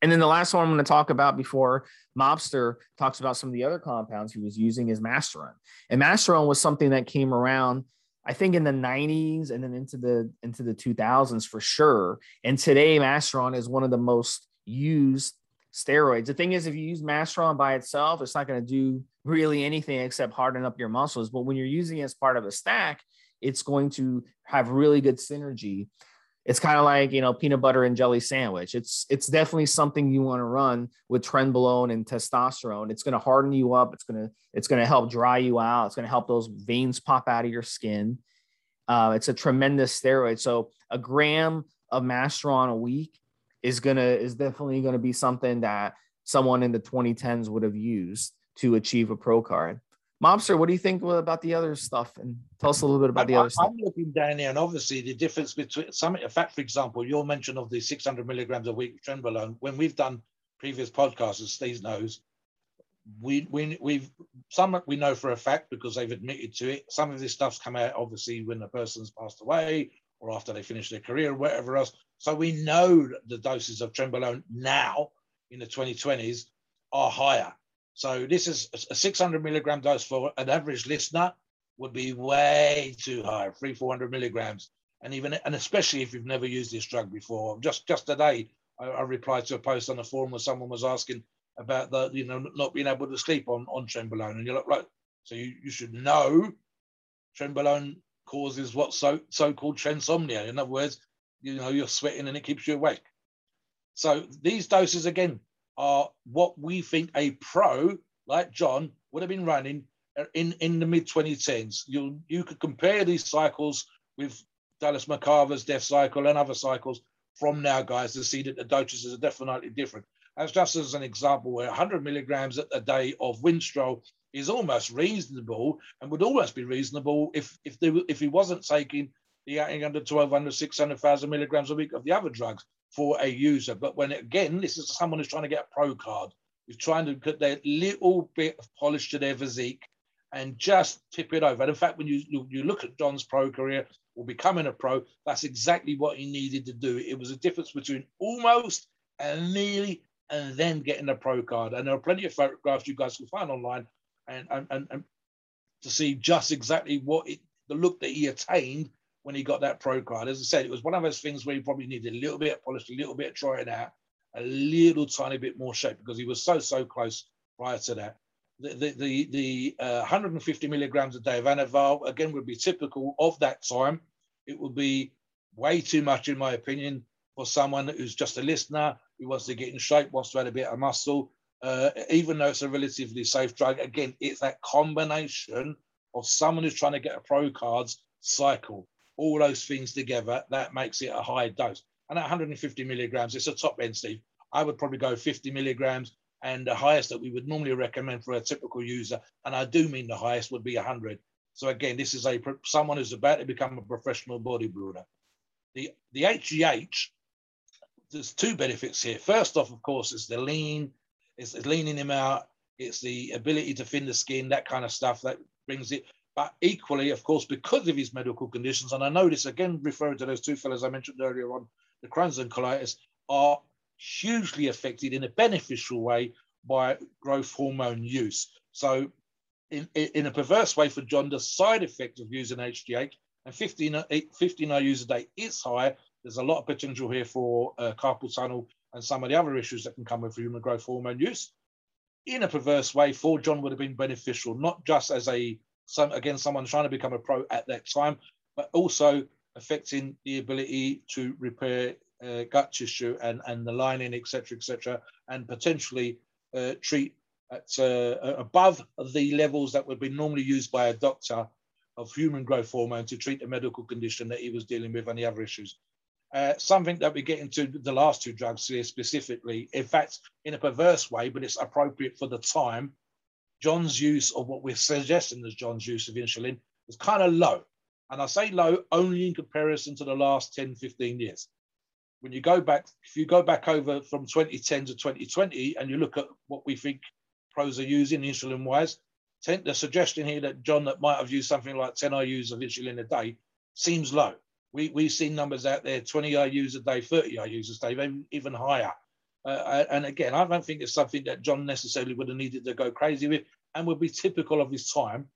And then the last one I'm going to talk about before Mobster talks about some of the other compounds he was using is Masteron. And Masteron was something that came around, I think, in the 90s and then into the into the 2000s for sure. And today, Masteron is one of the most used steroids. The thing is, if you use Masteron by itself, it's not going to do really anything except harden up your muscles. But when you're using it as part of a stack, it's going to have really good synergy. It's kind of like you know peanut butter and jelly sandwich. It's it's definitely something you want to run with trenbolone and testosterone. It's going to harden you up. It's going to it's going to help dry you out. It's going to help those veins pop out of your skin. Uh, it's a tremendous steroid. So a gram of Masteron a week is gonna is definitely gonna be something that someone in the 2010s would have used to achieve a pro card. Mobster, what do you think about the other stuff? And tell us a little bit about the other stuff. I'm looking down here, and obviously the difference between some, in fact, for example, your mention of the 600 milligrams a week trenbolone. When we've done previous podcasts, as Steve knows, we we we've some we know for a fact because they've admitted to it. Some of this stuff's come out obviously when the person's passed away or after they finish their career or whatever else. So we know the doses of trenbolone now in the 2020s are higher. So this is a 600 milligram dose for an average listener would be way too high, three, 400 milligrams. And even, and especially if you've never used this drug before. Just, just today, I, I replied to a post on the forum where someone was asking about the, you know, not being able to sleep on, on trenbolone. And you're like, right, so you, you should know trenbolone causes what so so-called trensomnia. In other words, you know you're sweating and it keeps you awake. So these doses again are what we think a pro like John would have been running in in the mid 2010s. You you could compare these cycles with Dallas McCarver's death cycle and other cycles from now, guys, to see that the doses are definitely different. As just as an example, where 100 milligrams a day of Winstrol is almost reasonable and would almost be reasonable if if they, if he wasn't taking the under 1200 600,000 milligrams a week of the other drugs for a user. But when again, this is someone who's trying to get a pro card, who's trying to put their little bit of polish to their physique and just tip it over. And in fact, when you you look at John's pro career or becoming a pro, that's exactly what he needed to do. It was a difference between almost and nearly and then getting a pro card. And there are plenty of photographs you guys can find online and, and, and, and to see just exactly what it, the look that he attained when he got that pro card. As I said, it was one of those things where he probably needed a little bit of polish, a little bit of trying out, a little tiny bit more shape because he was so, so close prior to that. The, the, the, the uh, 150 milligrams a day of Anavar, again, would be typical of that time. It would be way too much, in my opinion, for someone who's just a listener, who wants to get in shape, wants to add a bit of muscle, uh, even though it's a relatively safe drug, again, it's that combination of someone who's trying to get a pro cards cycle. All those things together, that makes it a high dose. And at 150 milligrams, it's a top end, Steve. I would probably go 50 milligrams and the highest that we would normally recommend for a typical user, and I do mean the highest, would be 100. So again, this is a someone who's about to become a professional bodybuilder. The the HGH, there's two benefits here. First off, of course, is the lean, it's leaning him out, it's the ability to thin the skin, that kind of stuff that brings it. But equally, of course, because of his medical conditions, and I know this again referring to those two fellows I mentioned earlier on, the Crohn's and colitis, are hugely affected in a beneficial way by growth hormone use. So, in, in a perverse way for John, the side effect of using HGH and 15, 15 IUs a day is high. There's a lot of potential here for uh, carpal tunnel and some of the other issues that can come with human growth hormone use. In a perverse way, for John would have been beneficial, not just as a some again someone trying to become a pro at that time, but also affecting the ability to repair uh, gut tissue and, and the lining, etc., etc., and potentially uh, treat at uh, above the levels that would be normally used by a doctor of human growth hormone to treat a medical condition that he was dealing with and the other issues. Uh, something that we get into the last two drugs here specifically, in fact, in a perverse way, but it's appropriate for the time, John's use of what we're suggesting as John's use of insulin was kind of low. And I say low only in comparison to the last 10, 15 years. When you go back, if you go back over from 2010 to 2020 and you look at what we think pros are using insulin wise, the suggestion here that John that might have used something like 10 IUs of insulin a day seems low. We, we've seen numbers out there 20 IUs a day, 30 IUs a day, even higher. Uh, and again, I don't think it's something that John necessarily would have needed to go crazy with and would be typical of his time.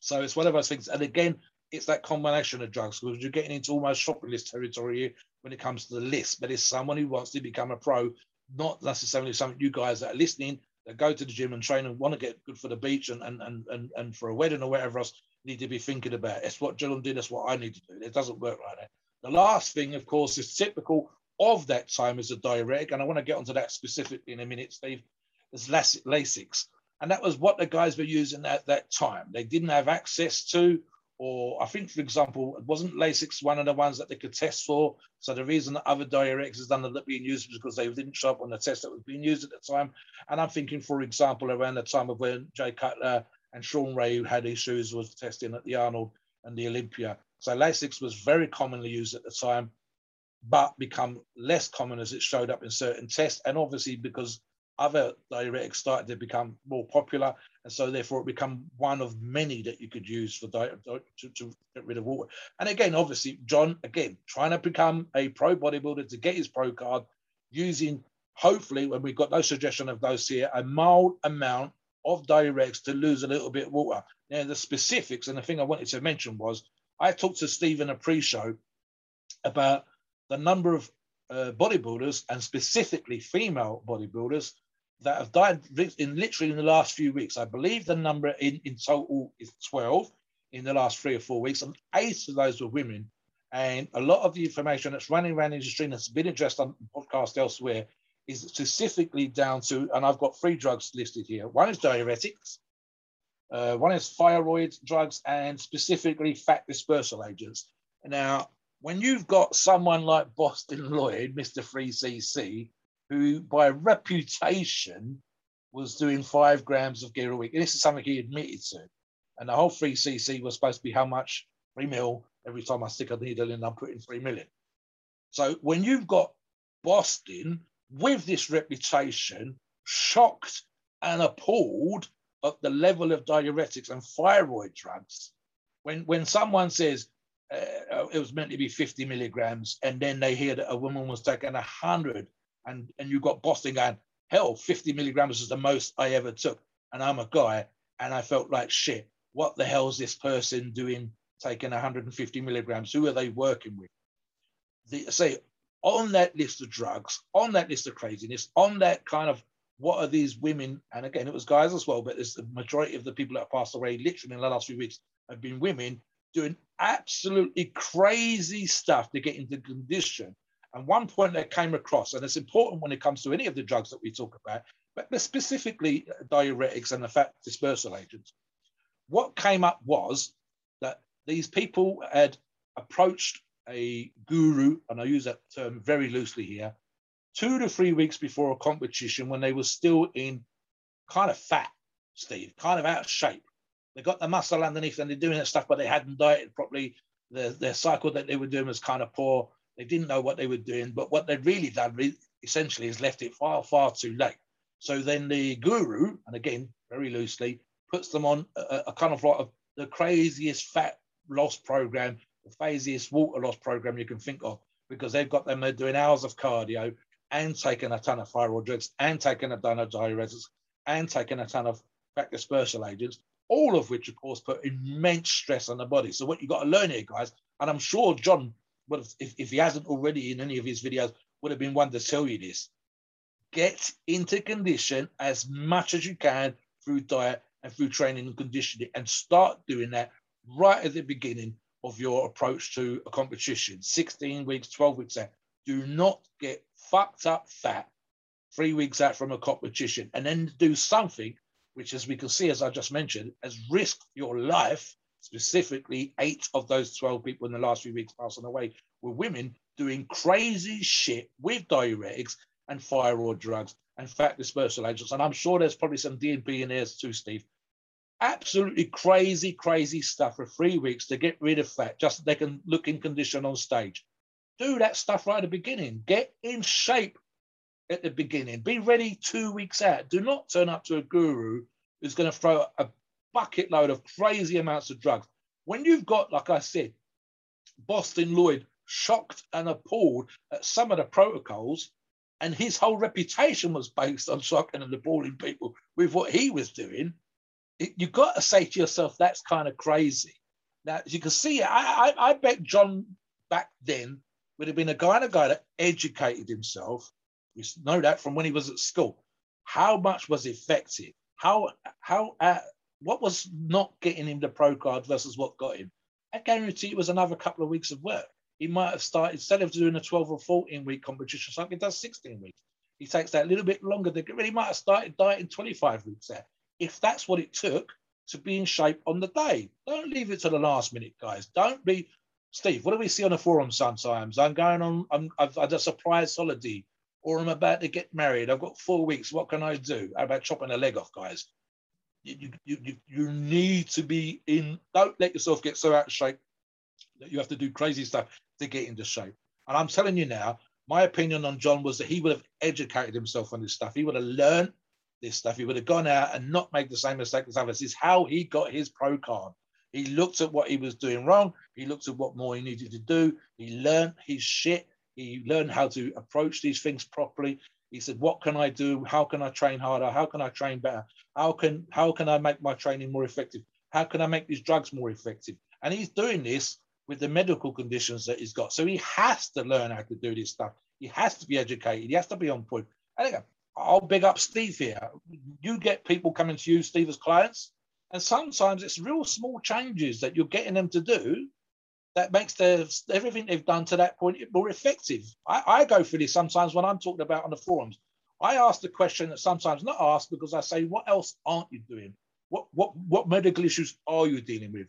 So it's one of those things. And again, it's that combination of drugs because you're getting into almost shopping list territory when it comes to the list. But it's someone who wants to become a pro, not necessarily some you guys that are listening that go to the gym and train and want to get good for the beach and and and and, and for a wedding or whatever else need to be thinking about. It's what John did. That's what I need to do. It doesn't work like that. The last thing, of course, is typical of that time as a diuretic, and I want to get onto that specifically in a minute, Steve, is Lasix. And that was what the guys were using at that time. They didn't have access to, or I think, for example, it wasn't Lasix one of the ones that they could test for. So the reason that other is done that being used was because they didn't show up on the test that was being used at the time. And I'm thinking, for example, around the time of when Jay Cutler and Shawn Ray, who had issues, was testing at the Arnold and the Olympia. So Lasix was very commonly used at the time but become less common as it showed up in certain tests. And obviously, because other diuretics started to become more popular, and so therefore it become one of many that you could use for di- to, to get rid of water. And again, obviously, John, again, trying to become a pro bodybuilder to get his pro card, using hopefully, when we've got no suggestion of those here, a mild amount of diuretics to lose a little bit of water. Now, the specifics, and the thing I wanted to mention was I talked to Stephen a pre-show about the number of uh, bodybuilders and specifically female bodybuilders that have died in literally in the last few weeks. I believe the number in, in total is 12 in the last three or four weeks, and eight of those were women. And a lot of the information that's running around the industry and that's been addressed on podcast elsewhere is specifically down to, and I've got three drugs listed here. One is diuretics, uh, one is thyroid drugs, and specifically fat dispersal agents. Now, when you've got someone like Boston Loyd, Mr. 3cc, who by reputation was doing five grams of gear a week, and this is something he admitted to, and the whole 3cc was supposed to be how much? Three mil every time I stick a needle in, I'm putting three million. So when you've got Boston with this reputation, shocked and appalled at the level of diuretics and thyroid drugs, when when someone says uh, it was meant to be 50 milligrams, and then they hear that a woman was taking 100, and, and you got Boston going, hell, 50 milligrams is the most I ever took. And I'm a guy, and I felt like shit. What the hell is this person doing taking 150 milligrams? Who are they working with? The, say, on that list of drugs, on that list of craziness, on that kind of what are these women? And again, it was guys as well, but there's the majority of the people that passed away literally in the last few weeks have been women doing absolutely crazy stuff to get into condition. And one point that came across, and it's important when it comes to any of the drugs that we talk about, but specifically uh, diuretics and the fat dispersal agents. What came up was that these people had approached a guru, and I use that term very loosely here, two to three weeks before a competition when they were still in kind of fat, Steve, kind of out of shape. They got the muscle underneath and they're doing that stuff, but they hadn't dieted properly. Their, their cycle that they were doing was kind of poor. They didn't know what they were doing, but what they'd really done essentially is left it far, far too late. So then the guru, and again, very loosely, puts them on a, a kind of like a, the craziest fat loss program, the craziest water loss program you can think of, because they've got them doing hours of cardio and taking a ton of thyroid drugs and taking a ton of diuretics and taking a ton of fat dispersal agents, all of which, of course, put immense stress on the body. So what you got to learn here, guys, and I'm sure John if, if he hasn't already in any of his videos, would have been one to tell you this. Get into condition as much as you can through diet and through training and conditioning, and start doing that right at the beginning of your approach to a competition. 16 weeks, 12 weeks out. Do not get fucked up fat three weeks out from a competition and then do something which, as we can see, as I just mentioned, has risked your life. Specifically, eight of those 12 people in the last few weeks passing away were women doing crazy shit with diuretics and thyroid drugs and fat dispersal agents. And I'm sure there's probably some DNP in there too, Steve. Absolutely crazy, crazy stuff for three weeks to get rid of fat, just so they can look in condition on stage. Do that stuff right at the beginning. Get in shape at the beginning. Be ready two weeks out. Do not turn up to a guru who's going to throw a bucket load of crazy amounts of drugs. When you've got, like I said, Boston Loyd shocked and appalled at some of the protocols, and his whole reputation was based on shocking and appalling people with what he was doing. You've got to say to yourself, that's kind of crazy. Now, as you can see, I, I, I bet John back then would have been a guy a guy that educated himself we know that from when he was at school. How much was effective? How how uh, what was not getting him the pro card versus what got him? I guarantee it was another couple of weeks of work. He might have started instead of doing a 12 or 14 week competition, something does 16 weeks. He takes that little bit longer to get ready. He might have started dieting 25 weeks there. If that's what it took to be in shape on the day, don't leave it to the last minute, guys. Don't be Steve. What do we see on the forum sometimes? I'm going on. I'm, I've had a surprise holiday or I'm about to get married. I've got four weeks. What can I do? How about chopping a leg off, guys? You, you, you, you need to be in, don't let yourself get so out of shape that you have to do crazy stuff to get into shape. And I'm telling you now, my opinion on John was that he would have educated himself on this stuff. He would have learned this stuff. He would have gone out and not made the same mistake as others. Is how he got his pro card. He looked at what he was doing wrong. He looked at what more he needed to do. He learned his shit. He learned how to approach these things properly. He said, "What can I do? How can I train harder? How can I train better? How can how can I make my training more effective? How can I make these drugs more effective?" And he's doing this with the medical conditions that he's got. So he has to learn how to do this stuff. He has to be educated. He has to be on point. And I'll big up Steve here. You get people coming to you, Steve, as clients, and sometimes it's real small changes that you're getting them to do that makes their everything they've done to that point more effective. I, I go through this sometimes when I'm talking about on the forums. I ask the question that sometimes not asked because I say, what else aren't you doing? What what what medical issues are you dealing with?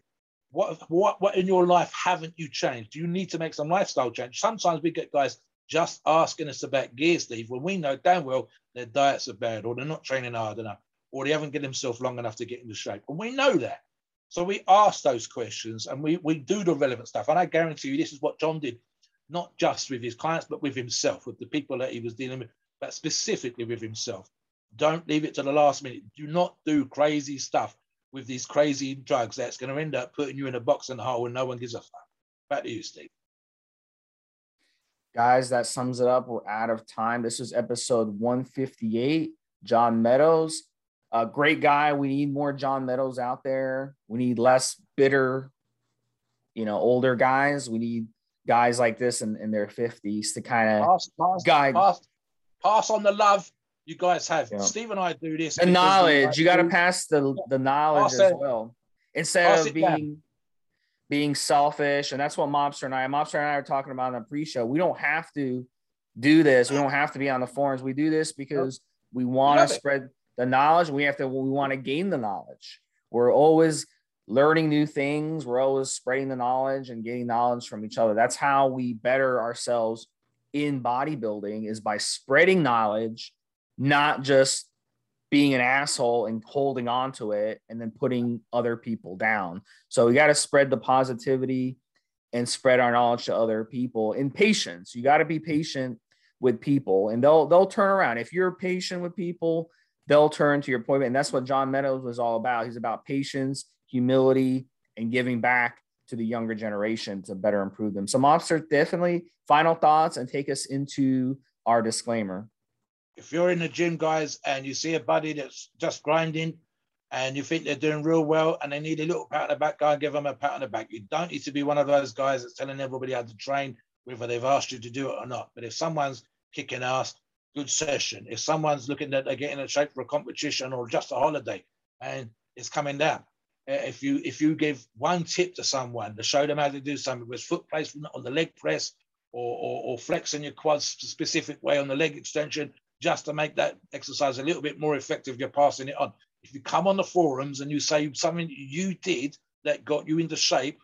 What what what in your life haven't you changed? Do you need to make some lifestyle change? Sometimes we get guys just asking us about gear, Steve, when we know damn well their diets are bad or they're not training hard enough or they haven't get themselves long enough to get into shape. And we know that. So we ask those questions and we, we do the relevant stuff. And I guarantee you, this is what John did, not just with his clients, but with himself, with the people that he was dealing with, but specifically with himself. Don't leave it to the last minute. Do not do crazy stuff with these crazy drugs that's going to end up putting you in a box and hole and no one gives a fuck. Back to you, Steve. Guys, that sums it up. We're out of time. This is episode 158. John Meadows a great guy. We need more John Meadows out there. We need less bitter, you know, older guys. We need guys like this in, in their 50s to kind of guide. Pass, pass on the love you guys have. Yeah. Steve and I do this. The knowledge. You got to pass the, the knowledge as well. Instead of being down. being selfish. And that's what Mobster and I, Mobster and I are talking about in the pre-show. We don't have to do this. We don't have to be on the forums. We do this because we want to spread the knowledge. We have to, we want to gain the knowledge. We're always learning new things. We're always spreading the knowledge and getting knowledge from each other. That's how we better ourselves in bodybuilding is by spreading knowledge, not just being an asshole and holding on to it and then putting other people down. So we got to spread the positivity and spread our knowledge to other people in patience. You got to be patient with people and they'll they'll turn around. If you're patient with people, they'll turn to your appointment. And that's what John Meadows was all about. He's about patience, humility, and giving back to the younger generation to better improve them. So Mobster, definitely final thoughts and take us into our disclaimer. If you're in the gym, guys, and you see a buddy that's just grinding and you think they're doing real well and they need a little pat on the back, go and give them a pat on the back. You don't need to be one of those guys that's telling everybody how to train, whether they've asked you to do it or not. But if someone's kicking ass, good session. If someone's looking at getting in shape for a competition or just a holiday and it's coming down, uh, if you if you give one tip to someone to show them how to do something with foot placement on the leg press or, or, or flexing your quads specific way on the leg extension, just to make that exercise a little bit more effective, you're passing it on. If you come on the forums and you say something you did that got you into shape,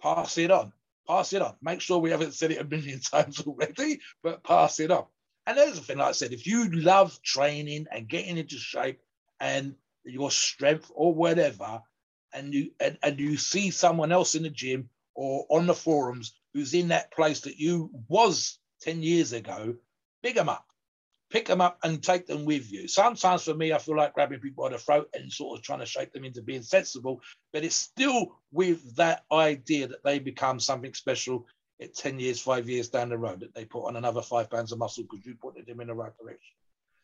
pass it on. Pass it on. Make sure we haven't said it a million times already, but pass it on. And there's the thing, like I said, if you love training and getting into shape and your strength or whatever, and you and, and you see someone else in the gym or on the forums who's in that place that you was 10 years ago, pick them up. Pick them up and take them with you. Sometimes for me, I feel like grabbing people by the throat and sort of trying to shake them into being sensible, but it's still with that idea that they become something special at 10 years, five years down the road, that they put on another five pounds of muscle because you put them in the right direction.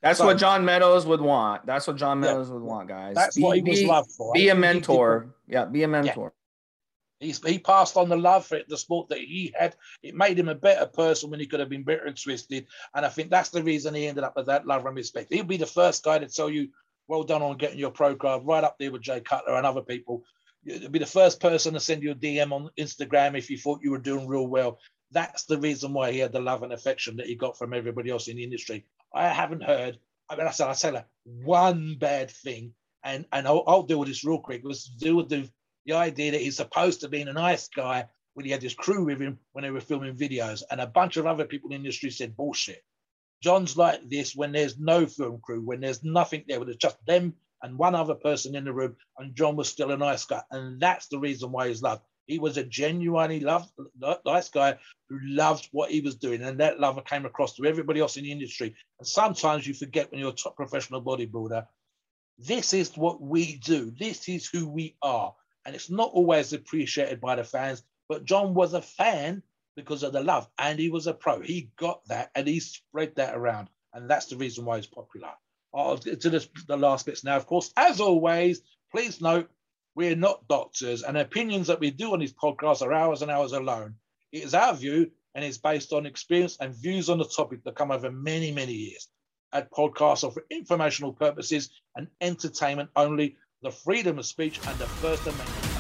That's so, what John Meadows would want. That's what John Meadows yeah, would want, guys. That's be, what he was loved for. Be a mentor. Yeah, be a mentor. Yeah. He's, he passed on the love for it, the sport that he had. It made him a better person when he could have been bitter and twisted. And I think that's the reason he ended up with that love and respect. He'll be the first guy to tell you, well done on getting your pro card, right up there with Jay Cutler and other people. Be the first person to send you a DM on Instagram if you thought you were doing real well. That's the reason why he had the love and affection that he got from everybody else in the industry. I haven't heard. I mean, I said I said like one bad thing, and and I'll, I'll deal with this real quick. Was to do with the the idea that he's supposed to be a nice guy when he had his crew with him when they were filming videos, and a bunch of other people in the industry said bullshit. John's like this when there's no film crew, when there's nothing there, when it's just them and one other person in the room, and John was still a nice guy, and that's the reason why he's loved. He was a genuinely loved, nice guy who loved what he was doing, and that love came across to everybody else in the industry. And sometimes you forget when you're a top professional bodybuilder, this is what we do. This is who we are, and it's not always appreciated by the fans. But John was a fan because of the love, and he was a pro. He got that, and he spread that around, and that's the reason why he's popular. Oh, I'll get to this, the last bits now. Of course, as always, please note we're not doctors, and opinions that we do on these podcasts are hours and hours alone. It is our view and it's based on experience and views on the topic that come over many, many years. At podcasts are for informational purposes and entertainment only, the freedom of speech and the First Amendment